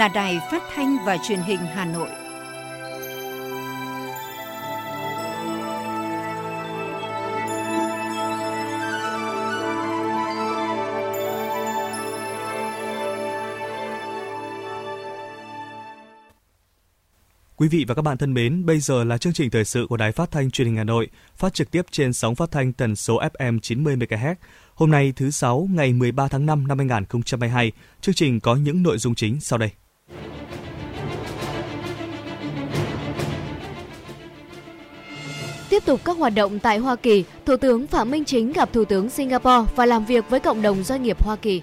Là Đài Phát thanh và Truyền hình Hà Nội. Quý vị và các bạn thân mến, bây giờ là chương trình thời sự của Đài Phát thanh Truyền hình Hà Nội, phát trực tiếp trên sóng phát thanh tần số FM 90 MHz. Hôm nay thứ sáu, ngày 13 tháng 5 năm 2022, chương trình có những nội dung chính sau đây. Tiếp tục các hoạt động tại Hoa Kỳ, Thủ tướng Phạm Minh Chính gặp Thủ tướng Singapore và làm việc với cộng đồng doanh nghiệp Hoa Kỳ.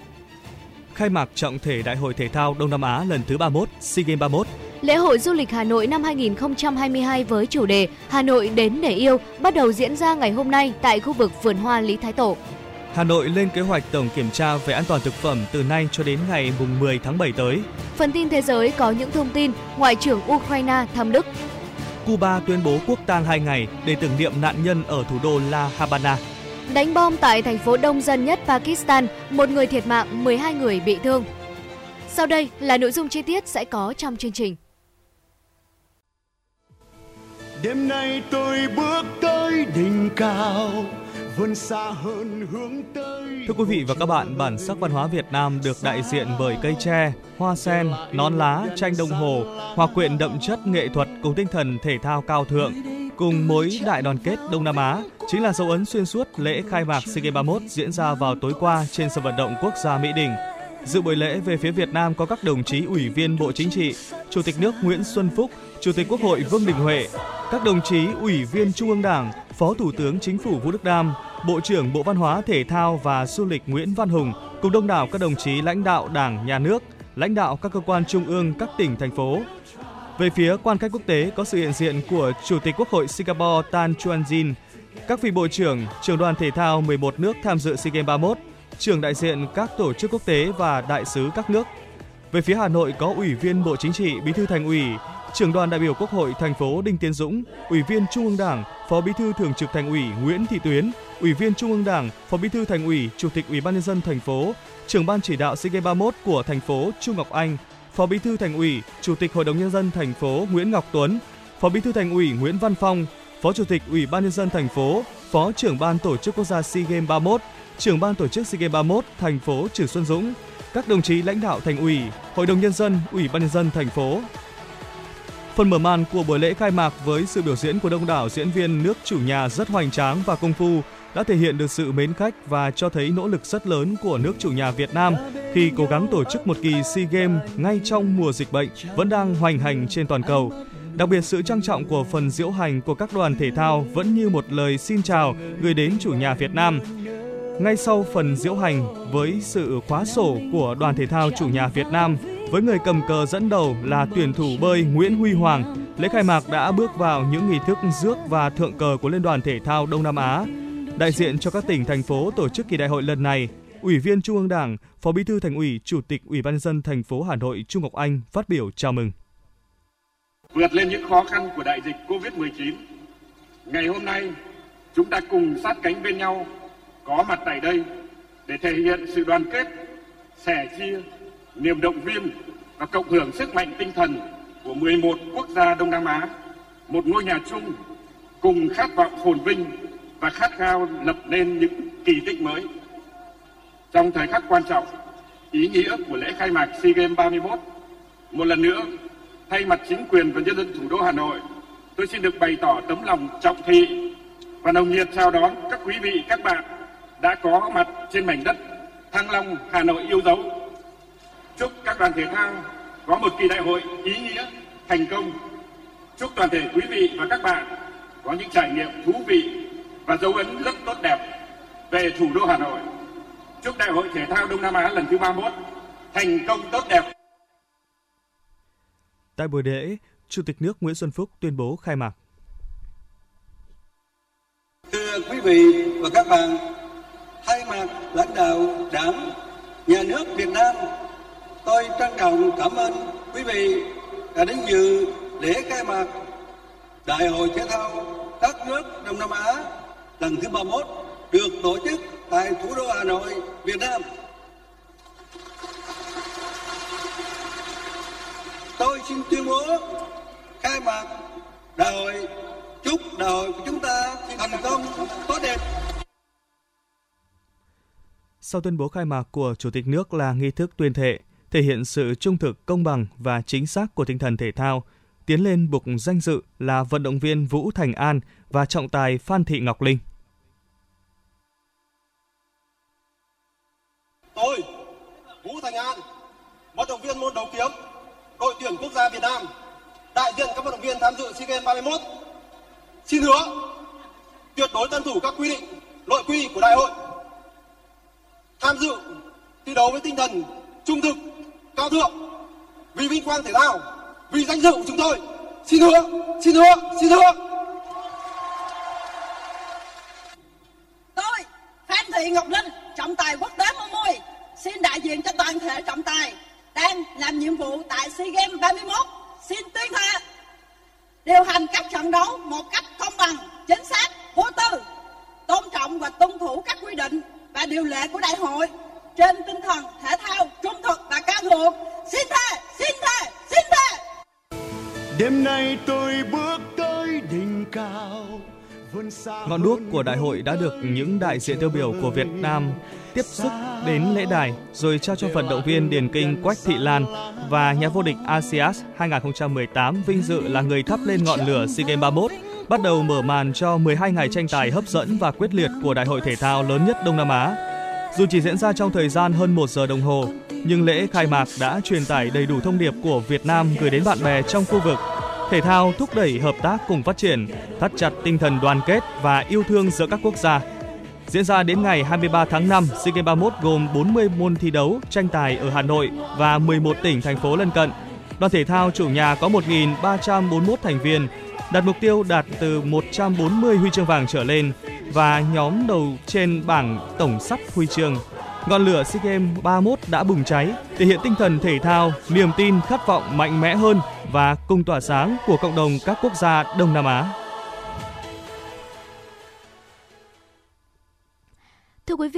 Khai mạc trọng thể Đại hội Thể thao Đông Nam Á lần thứ 31, SEA Games 31. Lễ hội du lịch Hà Nội năm 2022 với chủ đề Hà Nội đến để yêu bắt đầu diễn ra ngày hôm nay tại khu vực vườn hoa Lý Thái Tổ. Hà Nội lên kế hoạch tổng kiểm tra về an toàn thực phẩm từ nay cho đến ngày mùng 10 tháng 7 tới. Phần tin thế giới có những thông tin Ngoại trưởng Ukraine thăm Đức. Cuba tuyên bố quốc tang 2 ngày để tưởng niệm nạn nhân ở thủ đô La Habana. Đánh bom tại thành phố đông dân nhất Pakistan, một người thiệt mạng, 12 người bị thương. Sau đây là nội dung chi tiết sẽ có trong chương trình. Đêm nay tôi bước tới đỉnh cao, vươn xa hơn hướng tới. Thưa quý vị và các bạn, bản sắc văn hóa Việt Nam được đại diện bởi cây tre, hoa sen, nón lá, tranh đồng hồ, hòa quyện đậm chất nghệ thuật cùng tinh thần thể thao cao thượng, cùng mối đại đoàn kết Đông Nam Á chính là dấu ấn xuyên suốt lễ khai mạc SEA Games 31 diễn ra vào tối qua trên sân vận động quốc gia Mỹ Đình. Dự buổi lễ về phía Việt Nam có các đồng chí Ủy viên Bộ Chính trị, Chủ tịch nước Nguyễn Xuân Phúc, Chủ tịch Quốc hội Vương Đình Huệ, các đồng chí Ủy viên Trung ương Đảng, Phó Thủ tướng Chính phủ Vũ Đức Đam, Bộ trưởng Bộ Văn hóa Thể thao và Du lịch Nguyễn Văn Hùng cùng đông đảo các đồng chí lãnh đạo Đảng, Nhà nước, lãnh đạo các cơ quan trung ương, các tỉnh, thành phố. Về phía quan khách quốc tế có sự hiện diện của Chủ tịch Quốc hội Singapore Tan Chuan Jin, các vị bộ trưởng, trưởng đoàn thể thao 11 nước tham dự SEA Games 31, trưởng đại diện các tổ chức quốc tế và đại sứ các nước. Về phía Hà Nội có Ủy viên Bộ Chính trị, Bí thư Thành ủy, trưởng đoàn đại biểu Quốc hội thành phố Đinh Tiến Dũng, Ủy viên Trung ương Đảng, Phó Bí thư Thường trực Thành ủy Nguyễn Thị Tuyến, Ủy viên Trung ương Đảng, Phó Bí thư Thành ủy, Chủ tịch Ủy ban nhân dân thành phố, trưởng ban chỉ đạo SEA Games 31 của thành phố Trung Ngọc Anh, Phó Bí thư Thành ủy, Chủ tịch Hội đồng nhân dân thành phố Nguyễn Ngọc Tuấn, Phó Bí thư Thành ủy Nguyễn Văn Phong, Phó Chủ tịch Ủy ban nhân dân thành phố, Phó trưởng ban tổ chức quốc gia SEA Games 31, trưởng ban tổ chức SEA Games 31 thành phố Trử Xuân Dũng, các đồng chí lãnh đạo thành ủy, Hội đồng nhân dân, Ủy ban nhân dân thành phố. Phần mở màn của buổi lễ khai mạc với sự biểu diễn của đông đảo diễn viên nước chủ nhà rất hoành tráng và công phu đã thể hiện được sự mến khách và cho thấy nỗ lực rất lớn của nước chủ nhà Việt Nam khi cố gắng tổ chức một kỳ SEA Games ngay trong mùa dịch bệnh vẫn đang hoành hành trên toàn cầu. Đặc biệt, sự trang trọng của phần diễu hành của các đoàn thể thao vẫn như một lời xin chào gửi đến chủ nhà Việt Nam. Ngay sau phần diễu hành, với sự khóa sổ của đoàn thể thao chủ nhà Việt Nam với người cầm cờ dẫn đầu là tuyển thủ bơi Nguyễn Huy Hoàng, lễ khai mạc đã bước vào những nghi thức rước và thượng cờ của Liên đoàn Thể thao Đông Nam Á. Đại diện cho các tỉnh, thành phố tổ chức kỳ đại hội lần này, Ủy viên Trung ương Đảng, Phó Bí thư Thành ủy, Chủ tịch Ủy ban nhân dân thành phố Hà Nội Trung Ngọc Anh phát biểu chào mừng. Vượt lên những khó khăn của đại dịch Covid-19, ngày hôm nay chúng ta cùng sát cánh bên nhau có mặt tại đây để thể hiện sự đoàn kết, sẻ chia, niềm động viên và cộng hưởng sức mạnh tinh thần của 11 quốc gia Đông Nam Á, một ngôi nhà chung cùng khát vọng phồn vinh và khát khao lập nên những kỳ tích mới. Trong thời khắc quan trọng, ý nghĩa của lễ khai mạc SEA Games 31, một lần nữa, thay mặt chính quyền và nhân dân thủ đô Hà Nội, tôi xin được bày tỏ tấm lòng trọng thị và nồng nhiệt chào đón các quý vị, các bạn đã có mặt trên mảnh đất Thăng Long, Hà Nội yêu dấu. Chúc các đoàn thể thao có một kỳ đại hội ý nghĩa, thành công Chúc toàn thể quý vị và các bạn có những trải nghiệm thú vị và dấu ấn rất tốt đẹp về thủ đô Hà Nội. Chúc Đại hội Thể thao Đông Nam Á lần thứ 31 thành công tốt đẹp. Tại buổi lễ, Chủ tịch nước Nguyễn Xuân Phúc tuyên bố khai mạc. Thưa quý vị và các bạn, thay mặt lãnh đạo Đảng, Nhà nước Việt Nam, tôi trân trọng cảm ơn quý vị đã đến dự lễ khai mạc Đại hội Thể thao các nước Đông Nam Á lần thứ 31 được tổ chức tại thủ đô Hà Nội, Việt Nam. Tôi xin tuyên bố khai mạc đại hội chúc đại hội của chúng ta thành công tốt đẹp. Sau tuyên bố khai mạc của Chủ tịch nước là nghi thức tuyên thệ, thể hiện sự trung thực, công bằng và chính xác của tinh thần thể thao, tiến lên bục danh dự là vận động viên Vũ Thành An và trọng tài Phan Thị Ngọc Linh. Tôi, Vũ Thành An, vận động viên môn đấu kiếm, đội tuyển quốc gia Việt Nam, đại diện các vận động viên tham dự SEA Games 31, xin hứa tuyệt đối tuân thủ các quy định, nội quy của đại hội, tham dự thi đấu với tinh thần trung thực, cao thượng, vì vinh quang thể thao, vì danh dự của chúng tôi. Xin hứa, xin hứa, xin hứa. Tôi, Phan Thị Ngọc Linh, trọng tài quốc tế môn môi, xin đại diện cho toàn thể trọng tài đang làm nhiệm vụ tại SEA Games 31, xin tuyên thệ điều hành các trận đấu một cách công bằng, chính xác, vô tư, tôn trọng và tuân thủ các quy định và điều lệ của đại hội trên tinh thần thể thao trung thực và cao thượng. Xin thề, xin thề, xin thề. Đêm nay tôi bước tới đỉnh cao Ngọn đuốc của đại hội đã được những đại diện tiêu biểu của Việt Nam tiếp sức đến lễ đài rồi trao cho vận động viên điền kinh Quách Thị Lan và nhà vô địch ASEAN 2018 vinh dự là người thắp lên ngọn lửa SEA Games 31 bắt đầu mở màn cho 12 ngày tranh tài hấp dẫn và quyết liệt của đại hội thể thao lớn nhất Đông Nam Á. Dù chỉ diễn ra trong thời gian hơn 1 giờ đồng hồ, nhưng lễ khai mạc đã truyền tải đầy đủ thông điệp của Việt Nam gửi đến bạn bè trong khu vực Thể thao thúc đẩy hợp tác cùng phát triển, thắt chặt tinh thần đoàn kết và yêu thương giữa các quốc gia. Diễn ra đến ngày 23 tháng 5, SEA Games 31 gồm 40 môn thi đấu tranh tài ở Hà Nội và 11 tỉnh thành phố lân cận. Đoàn thể thao chủ nhà có 1.341 thành viên, đặt mục tiêu đạt từ 140 huy chương vàng trở lên và nhóm đầu trên bảng tổng sắp huy chương ngọn lửa SEA Games 31 đã bùng cháy, thể hiện tinh thần thể thao, niềm tin, khát vọng mạnh mẽ hơn và cùng tỏa sáng của cộng đồng các quốc gia Đông Nam Á.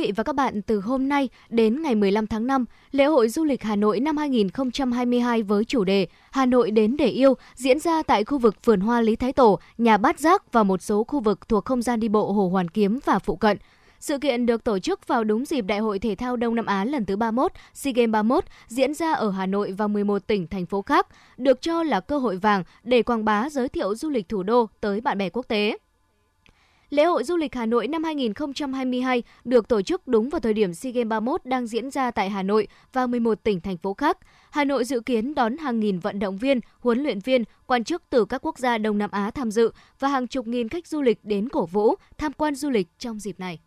vị và các bạn, từ hôm nay đến ngày 15 tháng 5, lễ hội du lịch Hà Nội năm 2022 với chủ đề Hà Nội đến để yêu diễn ra tại khu vực vườn hoa Lý Thái Tổ, nhà Bát Giác và một số khu vực thuộc không gian đi bộ Hồ Hoàn Kiếm và phụ cận. Sự kiện được tổ chức vào đúng dịp Đại hội Thể thao Đông Nam Á lần thứ 31, SEA Games 31 diễn ra ở Hà Nội và 11 tỉnh, thành phố khác, được cho là cơ hội vàng để quảng bá giới thiệu du lịch thủ đô tới bạn bè quốc tế. Lễ hội du lịch Hà Nội năm 2022 được tổ chức đúng vào thời điểm SEA Games 31 đang diễn ra tại Hà Nội và 11 tỉnh thành phố khác. Hà Nội dự kiến đón hàng nghìn vận động viên, huấn luyện viên, quan chức từ các quốc gia Đông Nam Á tham dự và hàng chục nghìn khách du lịch đến cổ vũ, tham quan du lịch trong dịp này.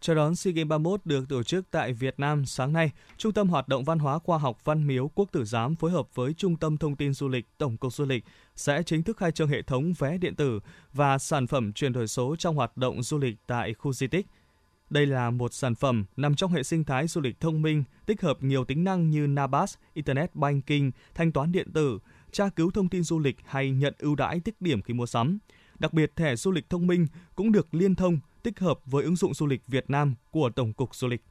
Chào đón SEA Games 31 được tổ chức tại Việt Nam sáng nay, Trung tâm Hoạt động Văn hóa Khoa học Văn Miếu Quốc Tử Giám phối hợp với Trung tâm Thông tin Du lịch Tổng cục Du lịch sẽ chính thức khai trương hệ thống vé điện tử và sản phẩm chuyển đổi số trong hoạt động du lịch tại khu di tích. Đây là một sản phẩm nằm trong hệ sinh thái du lịch thông minh, tích hợp nhiều tính năng như Nabas, Internet Banking, thanh toán điện tử, tra cứu thông tin du lịch hay nhận ưu đãi tích điểm khi mua sắm. Đặc biệt, thẻ du lịch thông minh cũng được liên thông tích hợp với ứng dụng du lịch Việt Nam của Tổng cục Du lịch.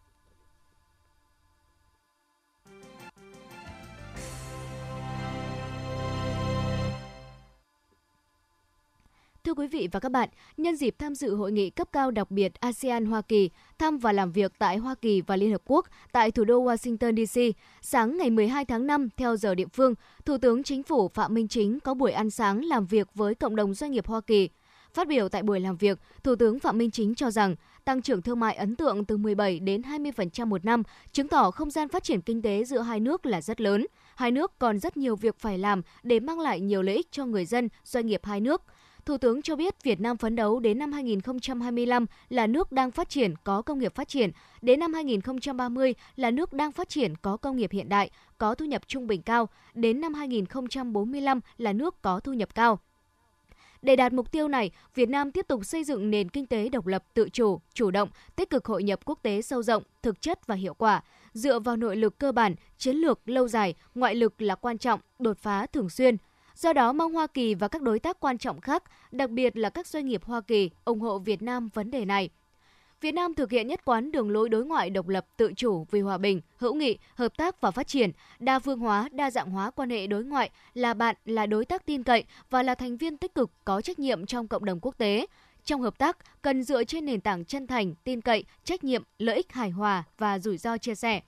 Thưa quý vị và các bạn, nhân dịp tham dự hội nghị cấp cao đặc biệt ASEAN Hoa Kỳ, thăm và làm việc tại Hoa Kỳ và Liên Hợp Quốc tại thủ đô Washington DC, sáng ngày 12 tháng 5 theo giờ địa phương, Thủ tướng Chính phủ Phạm Minh Chính có buổi ăn sáng làm việc với cộng đồng doanh nghiệp Hoa Kỳ – Phát biểu tại buổi làm việc, Thủ tướng Phạm Minh Chính cho rằng tăng trưởng thương mại ấn tượng từ 17 đến 20% một năm, chứng tỏ không gian phát triển kinh tế giữa hai nước là rất lớn. hai nước còn rất nhiều việc phải làm để mang lại nhiều lợi ích cho người dân, doanh nghiệp hai nước. Thủ tướng cho biết Việt Nam phấn đấu đến năm 2025 là nước đang phát triển có công nghiệp phát triển, đến năm 2030 là nước đang phát triển có công nghiệp hiện đại, có thu nhập trung bình cao, đến năm 2045 là nước có thu nhập cao. Để đạt mục tiêu này, Việt Nam tiếp tục xây dựng nền kinh tế độc lập, tự chủ, chủ động, tích cực hội nhập quốc tế sâu rộng, thực chất và hiệu quả, dựa vào nội lực cơ bản, chiến lược lâu dài, ngoại lực là quan trọng, đột phá thường xuyên. Do đó, mong Hoa Kỳ và các đối tác quan trọng khác, đặc biệt là các doanh nghiệp Hoa Kỳ, ủng hộ Việt Nam vấn đề này. Việt Nam thực hiện nhất quán đường lối đối ngoại độc lập, tự chủ vì hòa bình, hữu nghị, hợp tác và phát triển, đa phương hóa, đa dạng hóa quan hệ đối ngoại, là bạn, là đối tác tin cậy và là thành viên tích cực có trách nhiệm trong cộng đồng quốc tế. Trong hợp tác, cần dựa trên nền tảng chân thành, tin cậy, trách nhiệm, lợi ích hài hòa và rủi ro chia sẻ.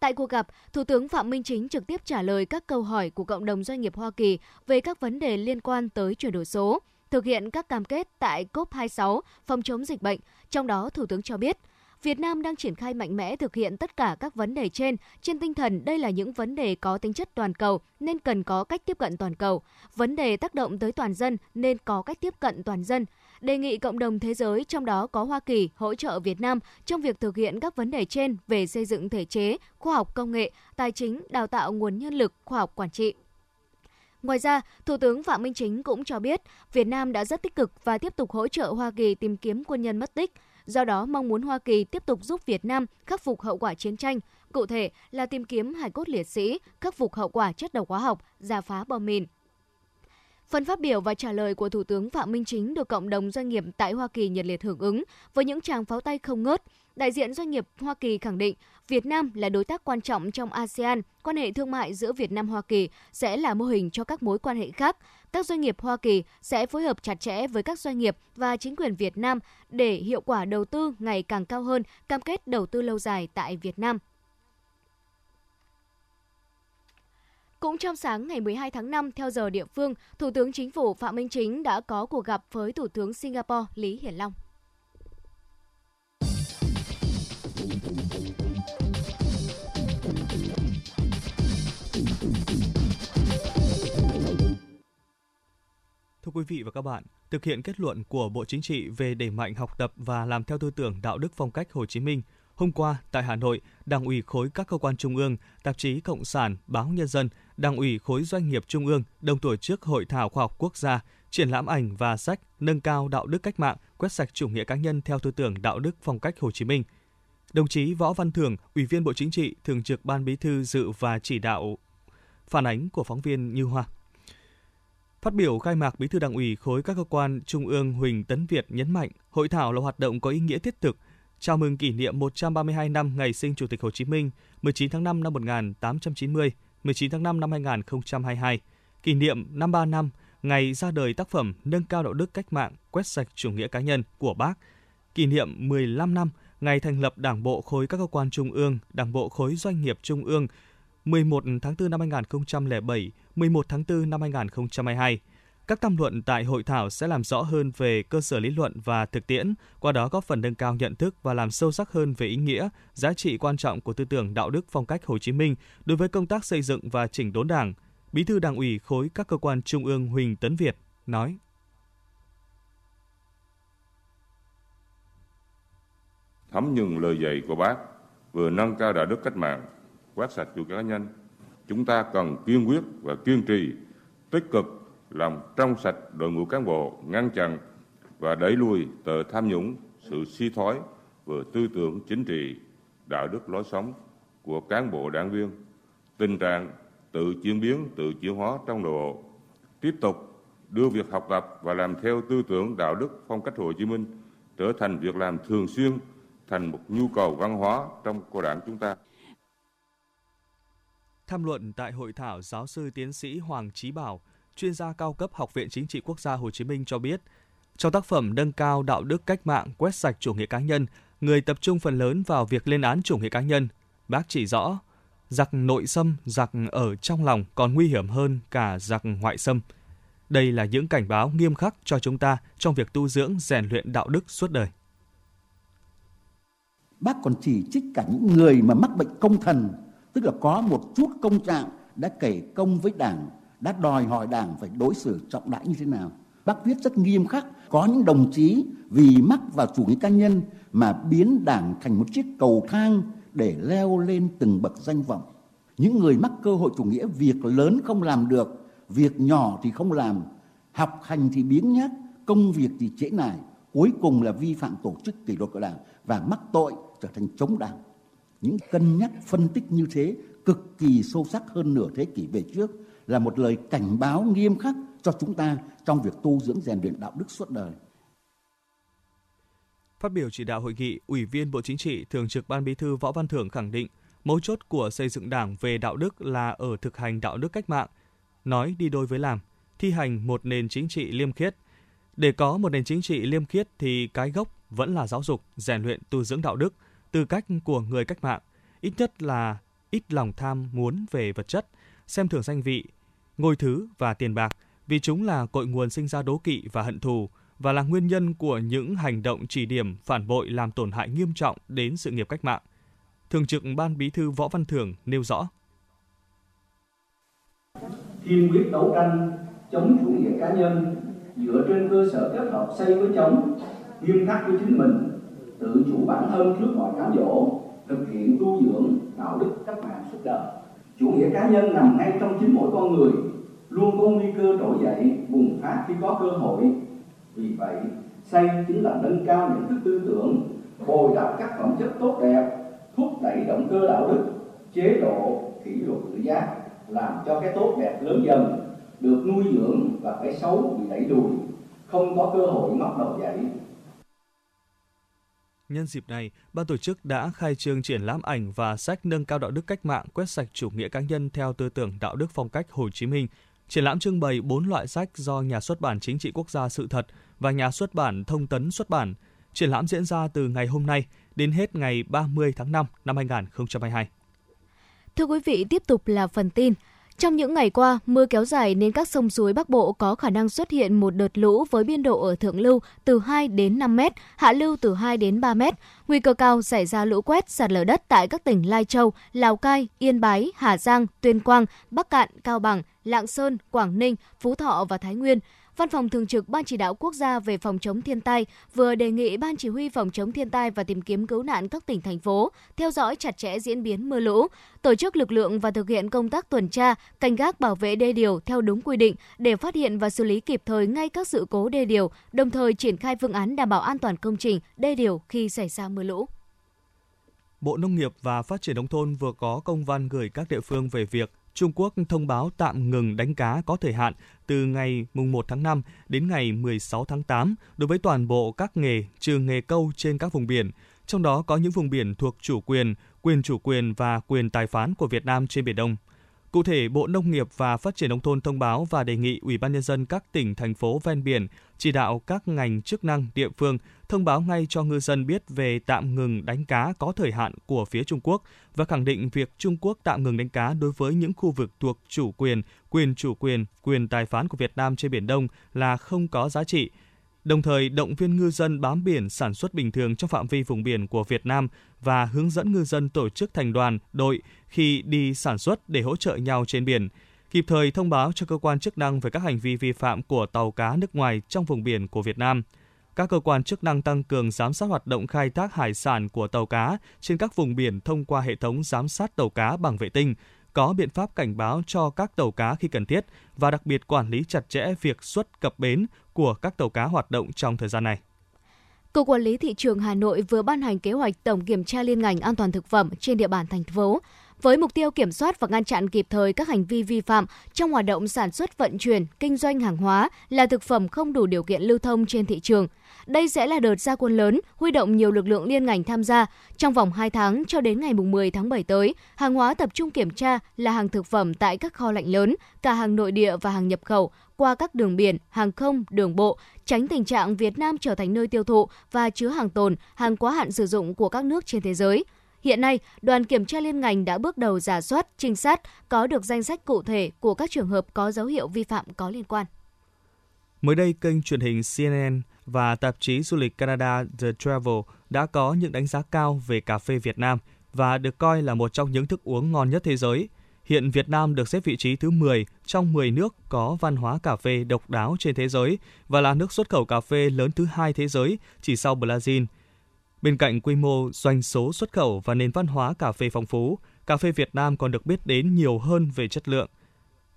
Tại cuộc gặp, Thủ tướng Phạm Minh Chính trực tiếp trả lời các câu hỏi của cộng đồng doanh nghiệp Hoa Kỳ về các vấn đề liên quan tới chuyển đổi số, thực hiện các cam kết tại COP26 phòng chống dịch bệnh. Trong đó, Thủ tướng cho biết, Việt Nam đang triển khai mạnh mẽ thực hiện tất cả các vấn đề trên trên tinh thần đây là những vấn đề có tính chất toàn cầu nên cần có cách tiếp cận toàn cầu. Vấn đề tác động tới toàn dân nên có cách tiếp cận toàn dân đề nghị cộng đồng thế giới trong đó có Hoa Kỳ hỗ trợ Việt Nam trong việc thực hiện các vấn đề trên về xây dựng thể chế, khoa học công nghệ, tài chính, đào tạo nguồn nhân lực, khoa học quản trị. Ngoài ra, Thủ tướng Phạm Minh Chính cũng cho biết Việt Nam đã rất tích cực và tiếp tục hỗ trợ Hoa Kỳ tìm kiếm quân nhân mất tích. Do đó, mong muốn Hoa Kỳ tiếp tục giúp Việt Nam khắc phục hậu quả chiến tranh, cụ thể là tìm kiếm hải cốt liệt sĩ, khắc phục hậu quả chất độc hóa học, giả phá bom mìn. Phần phát biểu và trả lời của Thủ tướng Phạm Minh Chính được cộng đồng doanh nghiệp tại Hoa Kỳ nhiệt liệt hưởng ứng với những tràng pháo tay không ngớt. Đại diện doanh nghiệp Hoa Kỳ khẳng định Việt Nam là đối tác quan trọng trong ASEAN, quan hệ thương mại giữa Việt Nam Hoa Kỳ sẽ là mô hình cho các mối quan hệ khác. Các doanh nghiệp Hoa Kỳ sẽ phối hợp chặt chẽ với các doanh nghiệp và chính quyền Việt Nam để hiệu quả đầu tư ngày càng cao hơn, cam kết đầu tư lâu dài tại Việt Nam. Cũng trong sáng ngày 12 tháng 5 theo giờ địa phương, Thủ tướng Chính phủ Phạm Minh Chính đã có cuộc gặp với Thủ tướng Singapore Lý Hiển Long. Thưa quý vị và các bạn, thực hiện kết luận của Bộ Chính trị về đẩy mạnh học tập và làm theo tư tưởng đạo đức phong cách Hồ Chí Minh, hôm qua tại Hà Nội, Đảng ủy khối các cơ quan trung ương, tạp chí Cộng sản, báo Nhân dân, Đảng ủy khối doanh nghiệp trung ương đồng tổ chức hội thảo khoa học quốc gia, triển lãm ảnh và sách nâng cao đạo đức cách mạng, quét sạch chủ nghĩa cá nhân theo tư tưởng đạo đức phong cách Hồ Chí Minh. Đồng chí Võ Văn Thưởng, Ủy viên Bộ Chính trị, Thường trực Ban Bí thư dự và chỉ đạo phản ánh của phóng viên Như Hoa. Phát biểu khai mạc Bí thư Đảng ủy khối các cơ quan Trung ương Huỳnh Tấn Việt nhấn mạnh, hội thảo là hoạt động có ý nghĩa thiết thực, chào mừng kỷ niệm 132 năm ngày sinh Chủ tịch Hồ Chí Minh, 19 tháng 5 năm 1890, 19 tháng 5 năm 2022, kỷ niệm 53 năm ngày ra đời tác phẩm Nâng cao đạo đức cách mạng, quét sạch chủ nghĩa cá nhân của Bác, kỷ niệm 15 năm ngày thành lập Đảng bộ khối các cơ quan trung ương, Đảng bộ khối doanh nghiệp trung ương 11 tháng 4 năm 2007, 11 tháng 4 năm 2022. Các tham luận tại hội thảo sẽ làm rõ hơn về cơ sở lý luận và thực tiễn, qua đó góp phần nâng cao nhận thức và làm sâu sắc hơn về ý nghĩa, giá trị quan trọng của tư tưởng đạo đức phong cách Hồ Chí Minh đối với công tác xây dựng và chỉnh đốn Đảng. Bí thư Đảng ủy khối các cơ quan trung ương Huỳnh Tấn Việt nói: Thấm nhuần lời dạy của Bác, vừa nâng cao đạo đức cách mạng, quét sạch chủ cá nhân, chúng ta cần kiên quyết và kiên trì, tích cực làm trong sạch đội ngũ cán bộ, ngăn chặn và đẩy lùi tờ tham nhũng, sự suy thoái về tư tưởng chính trị, đạo đức lối sống của cán bộ đảng viên, tình trạng tự chuyển biến, tự chuyển hóa trong nội bộ, tiếp tục đưa việc học tập và làm theo tư tưởng đạo đức phong cách Hồ Chí Minh trở thành việc làm thường xuyên, thành một nhu cầu văn hóa trong của đảng chúng ta. Tham luận tại hội thảo giáo sư tiến sĩ Hoàng Chí Bảo, chuyên gia cao cấp Học viện Chính trị Quốc gia Hồ Chí Minh cho biết, trong tác phẩm nâng cao đạo đức cách mạng, quét sạch chủ nghĩa cá nhân, người tập trung phần lớn vào việc lên án chủ nghĩa cá nhân. Bác chỉ rõ, giặc nội xâm, giặc ở trong lòng còn nguy hiểm hơn cả giặc ngoại xâm. Đây là những cảnh báo nghiêm khắc cho chúng ta trong việc tu dưỡng rèn luyện đạo đức suốt đời. Bác còn chỉ trích cả những người mà mắc bệnh công thần tức là có một chút công trạng đã kể công với đảng, đã đòi hỏi đảng phải đối xử trọng đại như thế nào. Bác viết rất nghiêm khắc, có những đồng chí vì mắc vào chủ nghĩa cá nhân mà biến đảng thành một chiếc cầu thang để leo lên từng bậc danh vọng. Những người mắc cơ hội chủ nghĩa việc lớn không làm được, việc nhỏ thì không làm, học hành thì biếng nhác, công việc thì trễ nải, cuối cùng là vi phạm tổ chức kỷ luật của đảng và mắc tội trở thành chống đảng. Những cân nhắc phân tích như thế cực kỳ sâu sắc hơn nửa thế kỷ về trước là một lời cảnh báo nghiêm khắc cho chúng ta trong việc tu dưỡng rèn luyện đạo đức suốt đời. Phát biểu chỉ đạo hội nghị, Ủy viên Bộ Chính trị, Thường trực Ban Bí thư Võ Văn Thưởng khẳng định, mấu chốt của xây dựng Đảng về đạo đức là ở thực hành đạo đức cách mạng, nói đi đôi với làm, thi hành một nền chính trị liêm khiết. Để có một nền chính trị liêm khiết thì cái gốc vẫn là giáo dục, rèn luyện tu dưỡng đạo đức, tư cách của người cách mạng, ít nhất là ít lòng tham muốn về vật chất, xem thường danh vị, ngôi thứ và tiền bạc, vì chúng là cội nguồn sinh ra đố kỵ và hận thù và là nguyên nhân của những hành động chỉ điểm phản bội làm tổn hại nghiêm trọng đến sự nghiệp cách mạng. Thường trực Ban Bí thư Võ Văn Thưởng nêu rõ. Kiên quyết đấu tranh chống chủ nghĩa cá nhân dựa trên cơ sở kết hợp xây với chống, nghiêm khắc với chính mình, tự chủ bản thân trước mọi cám dỗ, thực hiện tu dưỡng đạo đức cách mạng suốt đời. Chủ nghĩa cá nhân nằm ngay trong chính mỗi con người, luôn có nguy cơ trỗi dậy, bùng phát khi có cơ hội. Vì vậy, xây chính là nâng cao nhận thức tư tưởng, bồi đắp các phẩm chất tốt đẹp, thúc đẩy động cơ đạo đức, chế độ, kỷ luật tự giác, làm cho cái tốt đẹp lớn dần, được nuôi dưỡng và cái xấu bị đẩy lùi, không có cơ hội mắc đầu dậy. Nhân dịp này, ban tổ chức đã khai trương triển lãm ảnh và sách nâng cao đạo đức cách mạng, quét sạch chủ nghĩa cá nhân theo tư tưởng đạo đức phong cách Hồ Chí Minh. Triển lãm trưng bày 4 loại sách do nhà xuất bản Chính trị Quốc gia Sự thật và nhà xuất bản Thông tấn xuất bản. Triển lãm diễn ra từ ngày hôm nay đến hết ngày 30 tháng 5 năm 2022. Thưa quý vị, tiếp tục là phần tin. Trong những ngày qua, mưa kéo dài nên các sông suối Bắc Bộ có khả năng xuất hiện một đợt lũ với biên độ ở thượng lưu từ 2 đến 5 m, hạ lưu từ 2 đến 3 m. Nguy cơ cao xảy ra lũ quét, sạt lở đất tại các tỉnh Lai Châu, Lào Cai, Yên Bái, Hà Giang, Tuyên Quang, Bắc Cạn, Cao Bằng, Lạng Sơn, Quảng Ninh, Phú Thọ và Thái Nguyên. Văn phòng Thường trực Ban Chỉ đạo Quốc gia về phòng chống thiên tai vừa đề nghị Ban Chỉ huy phòng chống thiên tai và tìm kiếm cứu nạn các tỉnh, thành phố theo dõi chặt chẽ diễn biến mưa lũ, tổ chức lực lượng và thực hiện công tác tuần tra, canh gác bảo vệ đê điều theo đúng quy định để phát hiện và xử lý kịp thời ngay các sự cố đê điều, đồng thời triển khai phương án đảm bảo an toàn công trình đê điều khi xảy ra mưa lũ. Bộ Nông nghiệp và Phát triển Nông thôn vừa có công văn gửi các địa phương về việc Trung Quốc thông báo tạm ngừng đánh cá có thời hạn từ ngày 1 tháng 5 đến ngày 16 tháng 8 đối với toàn bộ các nghề trừ nghề câu trên các vùng biển, trong đó có những vùng biển thuộc chủ quyền, quyền chủ quyền và quyền tài phán của Việt Nam trên Biển Đông. Cụ thể, Bộ Nông nghiệp và Phát triển Nông thôn thông báo và đề nghị Ủy ban Nhân dân các tỉnh, thành phố ven biển chỉ đạo các ngành chức năng địa phương thông báo ngay cho ngư dân biết về tạm ngừng đánh cá có thời hạn của phía Trung Quốc và khẳng định việc Trung Quốc tạm ngừng đánh cá đối với những khu vực thuộc chủ quyền, quyền chủ quyền, quyền tài phán của Việt Nam trên Biển Đông là không có giá trị, đồng thời động viên ngư dân bám biển sản xuất bình thường trong phạm vi vùng biển của Việt Nam và hướng dẫn ngư dân tổ chức thành đoàn, đội khi đi sản xuất để hỗ trợ nhau trên biển, kịp thời thông báo cho cơ quan chức năng về các hành vi vi phạm của tàu cá nước ngoài trong vùng biển của Việt Nam. Các cơ quan chức năng tăng cường giám sát hoạt động khai thác hải sản của tàu cá trên các vùng biển thông qua hệ thống giám sát tàu cá bằng vệ tinh, có biện pháp cảnh báo cho các tàu cá khi cần thiết và đặc biệt quản lý chặt chẽ việc xuất cập bến của các tàu cá hoạt động trong thời gian này. Cục Quản lý Thị trường Hà Nội vừa ban hành kế hoạch tổng kiểm tra liên ngành an toàn thực phẩm trên địa bàn thành phố với mục tiêu kiểm soát và ngăn chặn kịp thời các hành vi vi phạm trong hoạt động sản xuất vận chuyển, kinh doanh hàng hóa là thực phẩm không đủ điều kiện lưu thông trên thị trường. Đây sẽ là đợt gia quân lớn, huy động nhiều lực lượng liên ngành tham gia. Trong vòng 2 tháng cho đến ngày 10 tháng 7 tới, hàng hóa tập trung kiểm tra là hàng thực phẩm tại các kho lạnh lớn, cả hàng nội địa và hàng nhập khẩu qua các đường biển, hàng không, đường bộ, tránh tình trạng Việt Nam trở thành nơi tiêu thụ và chứa hàng tồn, hàng quá hạn sử dụng của các nước trên thế giới. Hiện nay, đoàn kiểm tra liên ngành đã bước đầu giả soát, trinh sát, có được danh sách cụ thể của các trường hợp có dấu hiệu vi phạm có liên quan. Mới đây, kênh truyền hình CNN và tạp chí du lịch Canada The Travel đã có những đánh giá cao về cà phê Việt Nam và được coi là một trong những thức uống ngon nhất thế giới. Hiện Việt Nam được xếp vị trí thứ 10 trong 10 nước có văn hóa cà phê độc đáo trên thế giới và là nước xuất khẩu cà phê lớn thứ hai thế giới chỉ sau Brazil. Bên cạnh quy mô doanh số xuất khẩu và nền văn hóa cà phê phong phú, cà phê Việt Nam còn được biết đến nhiều hơn về chất lượng.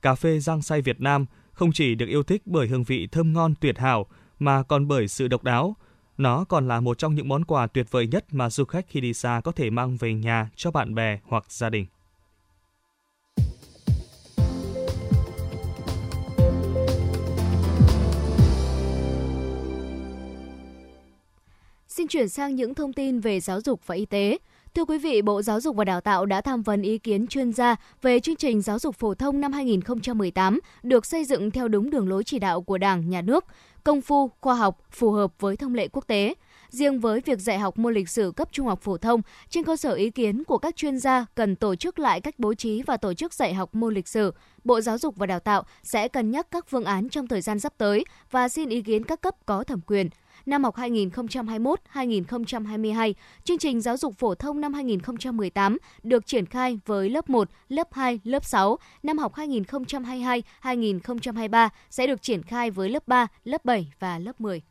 Cà phê Giang Say Việt Nam không chỉ được yêu thích bởi hương vị thơm ngon tuyệt hảo mà còn bởi sự độc đáo. Nó còn là một trong những món quà tuyệt vời nhất mà du khách khi đi xa có thể mang về nhà cho bạn bè hoặc gia đình. Xin chuyển sang những thông tin về giáo dục và y tế. Thưa quý vị, Bộ Giáo dục và Đào tạo đã tham vấn ý kiến chuyên gia về chương trình giáo dục phổ thông năm 2018 được xây dựng theo đúng đường lối chỉ đạo của Đảng, Nhà nước, công phu, khoa học, phù hợp với thông lệ quốc tế. Riêng với việc dạy học môn lịch sử cấp trung học phổ thông, trên cơ sở ý kiến của các chuyên gia cần tổ chức lại cách bố trí và tổ chức dạy học môn lịch sử, Bộ Giáo dục và Đào tạo sẽ cân nhắc các phương án trong thời gian sắp tới và xin ý kiến các cấp có thẩm quyền – năm học 2021-2022, chương trình giáo dục phổ thông năm 2018 được triển khai với lớp 1, lớp 2, lớp 6. Năm học 2022-2023 sẽ được triển khai với lớp 3, lớp 7 và lớp 10.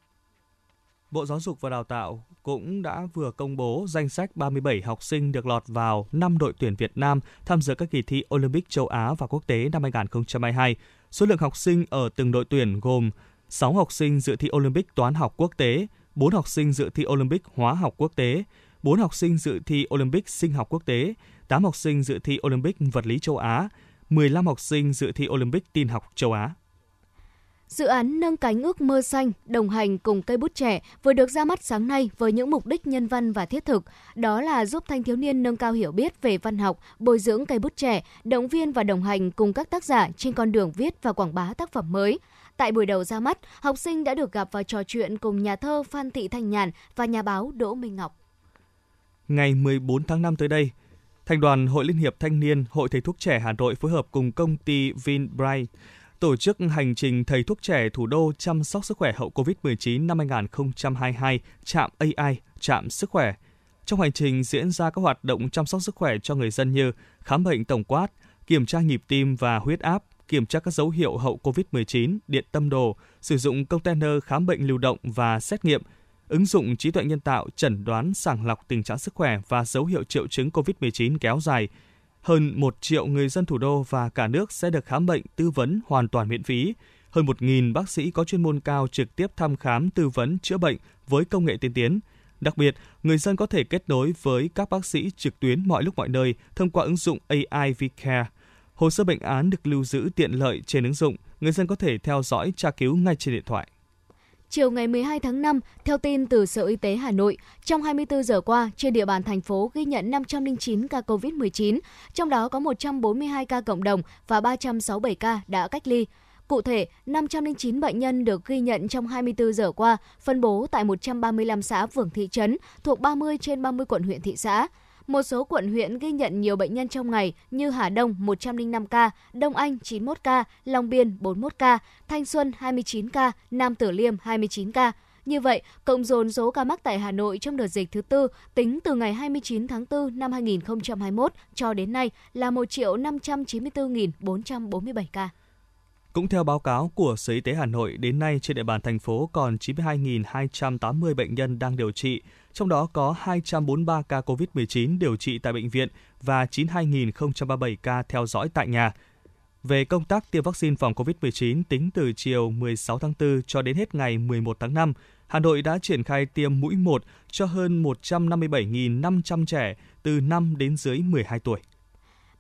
Bộ Giáo dục và Đào tạo cũng đã vừa công bố danh sách 37 học sinh được lọt vào 5 đội tuyển Việt Nam tham dự các kỳ thi Olympic châu Á và quốc tế năm 2022. Số lượng học sinh ở từng đội tuyển gồm 6 học sinh dự thi Olympic toán học quốc tế, 4 học sinh dự thi Olympic hóa học quốc tế, 4 học sinh dự thi Olympic sinh học quốc tế, 8 học sinh dự thi Olympic vật lý châu Á, 15 học sinh dự thi Olympic tin học châu Á. Dự án Nâng cánh ước mơ xanh, đồng hành cùng cây bút trẻ vừa được ra mắt sáng nay với những mục đích nhân văn và thiết thực. Đó là giúp thanh thiếu niên nâng cao hiểu biết về văn học, bồi dưỡng cây bút trẻ, động viên và đồng hành cùng các tác giả trên con đường viết và quảng bá tác phẩm mới. Tại buổi đầu ra mắt, học sinh đã được gặp và trò chuyện cùng nhà thơ Phan Thị Thanh Nhàn và nhà báo Đỗ Minh Ngọc. Ngày 14 tháng 5 tới đây, Thành đoàn Hội Liên hiệp Thanh niên Hội Thầy thuốc trẻ Hà Nội phối hợp cùng công ty Vinbright tổ chức hành trình thầy thuốc trẻ thủ đô chăm sóc sức khỏe hậu COVID-19 năm 2022, trạm AI, trạm sức khỏe. Trong hành trình diễn ra các hoạt động chăm sóc sức khỏe cho người dân như khám bệnh tổng quát, kiểm tra nhịp tim và huyết áp, kiểm tra các dấu hiệu hậu COVID-19, điện tâm đồ, sử dụng container khám bệnh lưu động và xét nghiệm, ứng dụng trí tuệ nhân tạo chẩn đoán sàng lọc tình trạng sức khỏe và dấu hiệu triệu chứng COVID-19 kéo dài. Hơn 1 triệu người dân thủ đô và cả nước sẽ được khám bệnh tư vấn hoàn toàn miễn phí. Hơn 1.000 bác sĩ có chuyên môn cao trực tiếp thăm khám tư vấn chữa bệnh với công nghệ tiên tiến. Đặc biệt, người dân có thể kết nối với các bác sĩ trực tuyến mọi lúc mọi nơi thông qua ứng dụng AI Vcare – Hồ sơ bệnh án được lưu giữ tiện lợi trên ứng dụng, người dân có thể theo dõi tra cứu ngay trên điện thoại. Chiều ngày 12 tháng 5, theo tin từ Sở Y tế Hà Nội, trong 24 giờ qua, trên địa bàn thành phố ghi nhận 509 ca COVID-19, trong đó có 142 ca cộng đồng và 367 ca đã cách ly. Cụ thể, 509 bệnh nhân được ghi nhận trong 24 giờ qua, phân bố tại 135 xã phường thị trấn thuộc 30 trên 30 quận huyện thị xã. Một số quận huyện ghi nhận nhiều bệnh nhân trong ngày như Hà Đông 105 ca, Đông Anh 91 ca, Long Biên 41 ca, Thanh Xuân 29 ca, Nam Tử Liêm 29 ca. Như vậy, cộng dồn số ca mắc tại Hà Nội trong đợt dịch thứ tư tính từ ngày 29 tháng 4 năm 2021 cho đến nay là 1 594.447 ca. Cũng theo báo cáo của Sở Y tế Hà Nội, đến nay trên địa bàn thành phố còn 92.280 bệnh nhân đang điều trị, trong đó có 243 ca COVID-19 điều trị tại bệnh viện và 92.037 ca theo dõi tại nhà. Về công tác tiêm vaccine phòng COVID-19 tính từ chiều 16 tháng 4 cho đến hết ngày 11 tháng 5, Hà Nội đã triển khai tiêm mũi 1 cho hơn 157.500 trẻ từ 5 đến dưới 12 tuổi.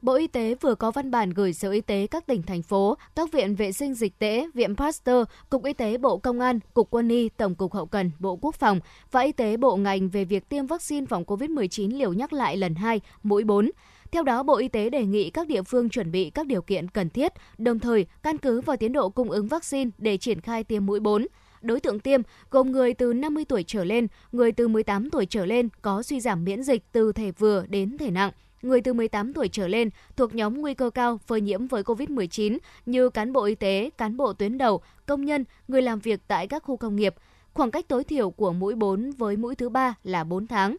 Bộ Y tế vừa có văn bản gửi Sở Y tế các tỉnh, thành phố, các viện vệ sinh dịch tễ, viện Pasteur, Cục Y tế Bộ Công an, Cục Quân y, Tổng cục Hậu cần, Bộ Quốc phòng và Y tế Bộ ngành về việc tiêm vaccine phòng COVID-19 liều nhắc lại lần 2, mũi 4. Theo đó, Bộ Y tế đề nghị các địa phương chuẩn bị các điều kiện cần thiết, đồng thời căn cứ vào tiến độ cung ứng vaccine để triển khai tiêm mũi 4. Đối tượng tiêm gồm người từ 50 tuổi trở lên, người từ 18 tuổi trở lên có suy giảm miễn dịch từ thể vừa đến thể nặng, người từ 18 tuổi trở lên thuộc nhóm nguy cơ cao phơi nhiễm với COVID-19 như cán bộ y tế, cán bộ tuyến đầu, công nhân, người làm việc tại các khu công nghiệp. Khoảng cách tối thiểu của mũi 4 với mũi thứ ba là 4 tháng.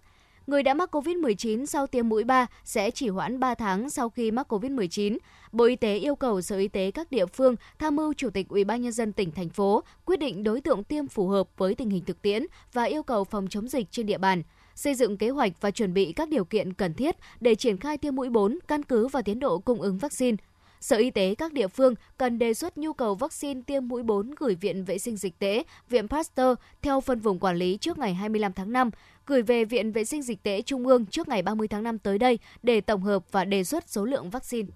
người đã mắc COVID-19 sau tiêm mũi 3 sẽ chỉ hoãn 3 tháng sau khi mắc COVID-19. Bộ Y tế yêu cầu Sở Y tế các địa phương tham mưu Chủ tịch Ủy ban nhân dân tỉnh thành phố quyết định đối tượng tiêm phù hợp với tình hình thực tiễn và yêu cầu phòng chống dịch trên địa bàn xây dựng kế hoạch và chuẩn bị các điều kiện cần thiết để triển khai tiêm mũi 4 căn cứ vào tiến độ cung ứng vaccine. Sở Y tế các địa phương cần đề xuất nhu cầu vaccine tiêm mũi 4 gửi Viện Vệ sinh Dịch tễ, Viện Pasteur theo phân vùng quản lý trước ngày 25 tháng 5, gửi về Viện Vệ sinh Dịch tễ Trung ương trước ngày 30 tháng 5 tới đây để tổng hợp và đề xuất số lượng vaccine.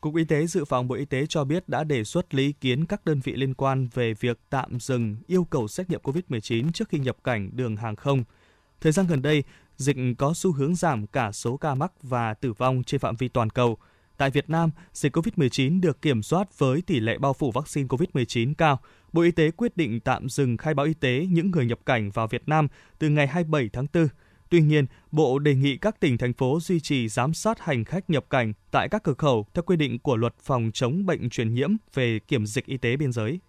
Cục Y tế Dự phòng Bộ Y tế cho biết đã đề xuất lý kiến các đơn vị liên quan về việc tạm dừng yêu cầu xét nghiệm COVID-19 trước khi nhập cảnh đường hàng không. Thời gian gần đây, dịch có xu hướng giảm cả số ca mắc và tử vong trên phạm vi toàn cầu. Tại Việt Nam, dịch COVID-19 được kiểm soát với tỷ lệ bao phủ vaccine COVID-19 cao. Bộ Y tế quyết định tạm dừng khai báo y tế những người nhập cảnh vào Việt Nam từ ngày 27 tháng 4 Tuy nhiên, Bộ đề nghị các tỉnh, thành phố duy trì giám sát hành khách nhập cảnh tại các cửa khẩu theo quy định của luật phòng chống bệnh truyền nhiễm về kiểm dịch y tế biên giới.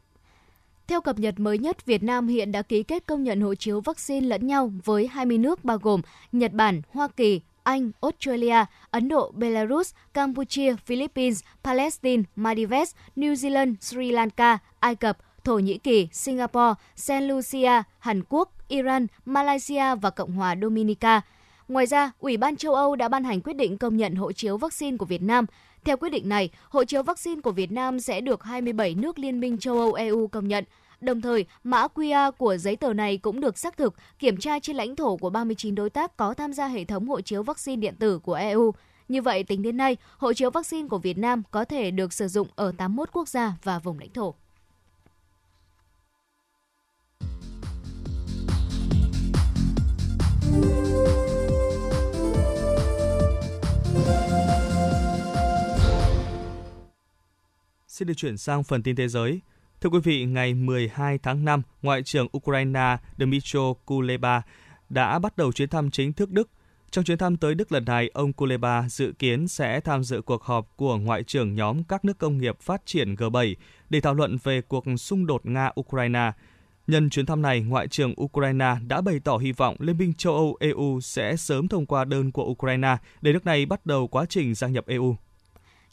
Theo cập nhật mới nhất, Việt Nam hiện đã ký kết công nhận hộ chiếu vaccine lẫn nhau với 20 nước bao gồm Nhật Bản, Hoa Kỳ, Anh, Australia, Ấn Độ, Belarus, Campuchia, Philippines, Palestine, Maldives, New Zealand, Sri Lanka, Ai Cập, Thổ Nhĩ Kỳ, Singapore, Saint Lucia, Hàn Quốc, Iran, Malaysia và Cộng hòa Dominica. Ngoài ra, Ủy ban châu Âu đã ban hành quyết định công nhận hộ chiếu vaccine của Việt Nam. Theo quyết định này, hộ chiếu vaccine của Việt Nam sẽ được 27 nước Liên minh châu Âu EU công nhận. Đồng thời, mã QR của giấy tờ này cũng được xác thực, kiểm tra trên lãnh thổ của 39 đối tác có tham gia hệ thống hộ chiếu vaccine điện tử của EU. Như vậy, tính đến nay, hộ chiếu vaccine của Việt Nam có thể được sử dụng ở 81 quốc gia và vùng lãnh thổ. Xin được chuyển sang phần tin thế giới. Thưa quý vị, ngày 12 tháng 5, Ngoại trưởng Ukraine Dmytro Kuleba đã bắt đầu chuyến thăm chính thức Đức. Trong chuyến thăm tới Đức lần này, ông Kuleba dự kiến sẽ tham dự cuộc họp của Ngoại trưởng nhóm các nước công nghiệp phát triển G7 để thảo luận về cuộc xung đột Nga-Ukraine. Nhân chuyến thăm này, Ngoại trưởng Ukraine đã bày tỏ hy vọng Liên minh châu Âu EU sẽ sớm thông qua đơn của Ukraine để nước này bắt đầu quá trình gia nhập EU.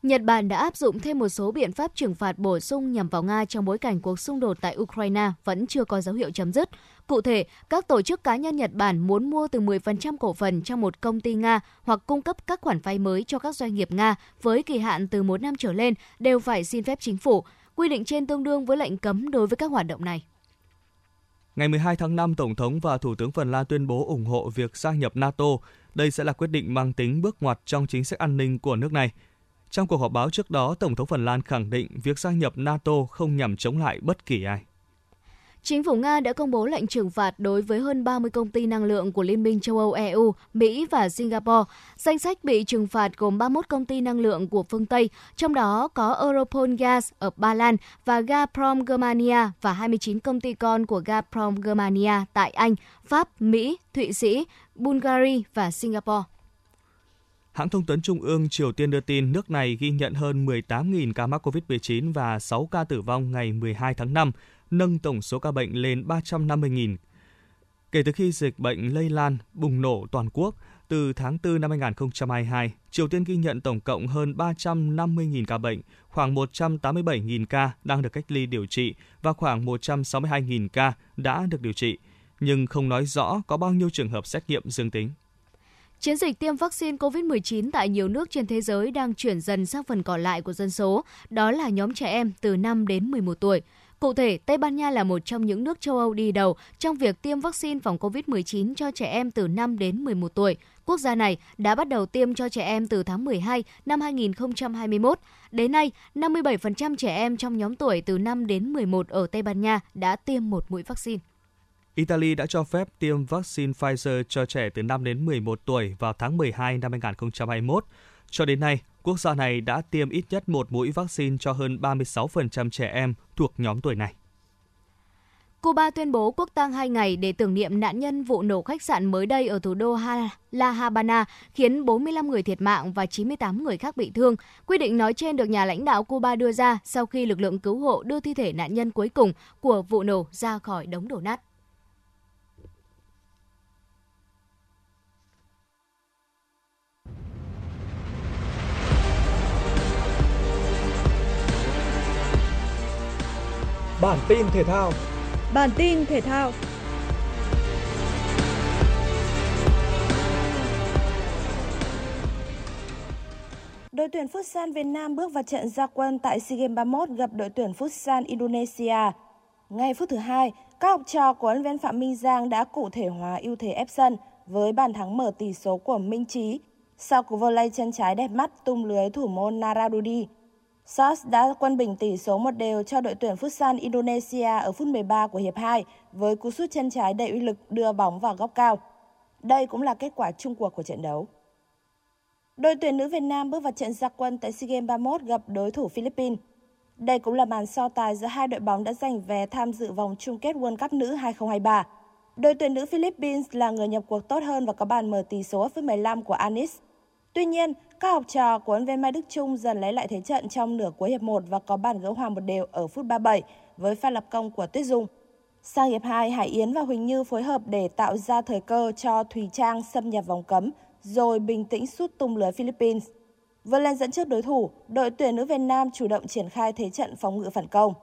Nhật Bản đã áp dụng thêm một số biện pháp trừng phạt bổ sung nhằm vào Nga trong bối cảnh cuộc xung đột tại Ukraine vẫn chưa có dấu hiệu chấm dứt. Cụ thể, các tổ chức cá nhân Nhật Bản muốn mua từ 10% cổ phần trong một công ty Nga hoặc cung cấp các khoản vay mới cho các doanh nghiệp Nga với kỳ hạn từ một năm trở lên đều phải xin phép chính phủ. Quy định trên tương đương với lệnh cấm đối với các hoạt động này. Ngày 12 tháng 5, Tổng thống và Thủ tướng Phần Lan tuyên bố ủng hộ việc gia nhập NATO. Đây sẽ là quyết định mang tính bước ngoặt trong chính sách an ninh của nước này. Trong cuộc họp báo trước đó, Tổng thống Phần Lan khẳng định việc gia nhập NATO không nhằm chống lại bất kỳ ai. Chính phủ Nga đã công bố lệnh trừng phạt đối với hơn 30 công ty năng lượng của Liên minh châu Âu EU, Mỹ và Singapore. Danh sách bị trừng phạt gồm 31 công ty năng lượng của phương Tây, trong đó có Europol Gas ở Ba Lan và Gazprom Germania và 29 công ty con của Gazprom Germania tại Anh, Pháp, Mỹ, Thụy Sĩ, Bulgaria và Singapore. Hãng thông tấn Trung ương Triều Tiên đưa tin nước này ghi nhận hơn 18.000 ca mắc COVID-19 và 6 ca tử vong ngày 12 tháng 5, nâng tổng số ca bệnh lên 350.000. Kể từ khi dịch bệnh lây lan, bùng nổ toàn quốc, từ tháng 4 năm 2022, Triều Tiên ghi nhận tổng cộng hơn 350.000 ca bệnh, khoảng 187.000 ca đang được cách ly điều trị và khoảng 162.000 ca đã được điều trị, nhưng không nói rõ có bao nhiêu trường hợp xét nghiệm dương tính. Chiến dịch tiêm vaccine COVID-19 tại nhiều nước trên thế giới đang chuyển dần sang phần còn lại của dân số, đó là nhóm trẻ em từ 5 đến 11 tuổi. Cụ thể, Tây Ban Nha là một trong những nước châu Âu đi đầu trong việc tiêm vaccine phòng COVID-19 cho trẻ em từ 5 đến 11 tuổi. Quốc gia này đã bắt đầu tiêm cho trẻ em từ tháng 12 năm 2021. Đến nay, 57% trẻ em trong nhóm tuổi từ 5 đến 11 ở Tây Ban Nha đã tiêm một mũi vaccine. Italy đã cho phép tiêm vaccine Pfizer cho trẻ từ 5 đến 11 tuổi vào tháng 12 năm 2021. Cho đến nay, quốc gia này đã tiêm ít nhất một mũi vaccine cho hơn 36% trẻ em thuộc nhóm tuổi này. Cuba tuyên bố quốc tang hai ngày để tưởng niệm nạn nhân vụ nổ khách sạn mới đây ở thủ đô La Habana, khiến 45 người thiệt mạng và 98 người khác bị thương. Quy định nói trên được nhà lãnh đạo Cuba đưa ra sau khi lực lượng cứu hộ đưa thi thể nạn nhân cuối cùng của vụ nổ ra khỏi đống đổ nát. Bản tin thể thao. Bản tin thể thao. Đội tuyển Futsal Việt Nam bước vào trận gia quân tại SEA Games 31 gặp đội tuyển Futsal Indonesia. Ngay phút thứ hai, các học trò của huấn viên Phạm Minh Giang đã cụ thể hóa ưu thế ép sân với bàn thắng mở tỷ số của Minh Trí sau cú volley chân trái đẹp mắt tung lưới thủ môn Naradudi. Sars đã quân bình tỷ số một đều cho đội tuyển Futsal Indonesia ở phút 13 của hiệp 2 với cú sút chân trái đầy uy lực đưa bóng vào góc cao. Đây cũng là kết quả chung cuộc của trận đấu. Đội tuyển nữ Việt Nam bước vào trận gia quân tại SEA Games 31 gặp đối thủ Philippines. Đây cũng là màn so tài giữa hai đội bóng đã giành vé tham dự vòng chung kết World Cup nữ 2023. Đội tuyển nữ Philippines là người nhập cuộc tốt hơn và có bàn mở tỷ số ở phút 15 của Anis. Tuy nhiên, các học trò của huấn viên Mai Đức Trung dần lấy lại thế trận trong nửa cuối hiệp 1 và có bàn gỡ hòa một đều ở phút 37 với pha lập công của Tuyết Dung. Sang hiệp 2, Hải Yến và Huỳnh Như phối hợp để tạo ra thời cơ cho Thùy Trang xâm nhập vòng cấm, rồi bình tĩnh sút tung lưới Philippines. Vươn lên dẫn trước đối thủ, đội tuyển nữ Việt Nam chủ động triển khai thế trận phòng ngự phản công.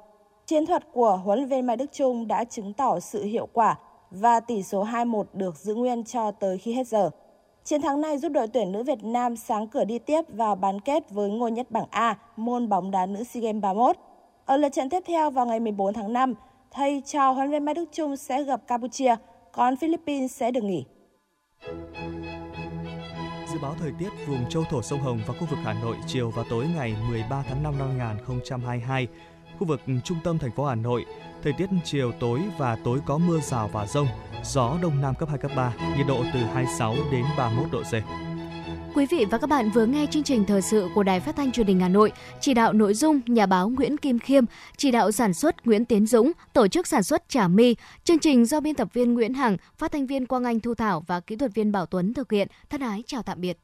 Chiến thuật của huấn luyện viên Mai Đức Trung đã chứng tỏ sự hiệu quả và tỷ số 2-1 được giữ nguyên cho tới khi hết giờ. Chiến thắng này giúp đội tuyển nữ Việt Nam sáng cửa đi tiếp vào bán kết với ngôi nhất bảng A môn bóng đá nữ SEA Games 31. Ở lượt trận tiếp theo vào ngày 14 tháng 5, thầy trò huấn luyện Mai Đức Chung sẽ gặp Campuchia, còn Philippines sẽ được nghỉ. Dự báo thời tiết vùng châu thổ sông Hồng và khu vực Hà Nội chiều và tối ngày 13 tháng 5 năm 2022. Khu vực trung tâm thành phố Hà Nội, thời tiết chiều tối và tối có mưa rào và rông, gió đông nam cấp 2 cấp 3, nhiệt độ từ 26 đến 31 độ C. Quý vị và các bạn vừa nghe chương trình thời sự của Đài Phát thanh Truyền hình Hà Nội, chỉ đạo nội dung nhà báo Nguyễn Kim Khiêm, chỉ đạo sản xuất Nguyễn Tiến Dũng, tổ chức sản xuất Trà My. Chương trình do biên tập viên Nguyễn Hằng, phát thanh viên Quang Anh Thu Thảo và kỹ thuật viên Bảo Tuấn thực hiện. Thân ái chào tạm biệt.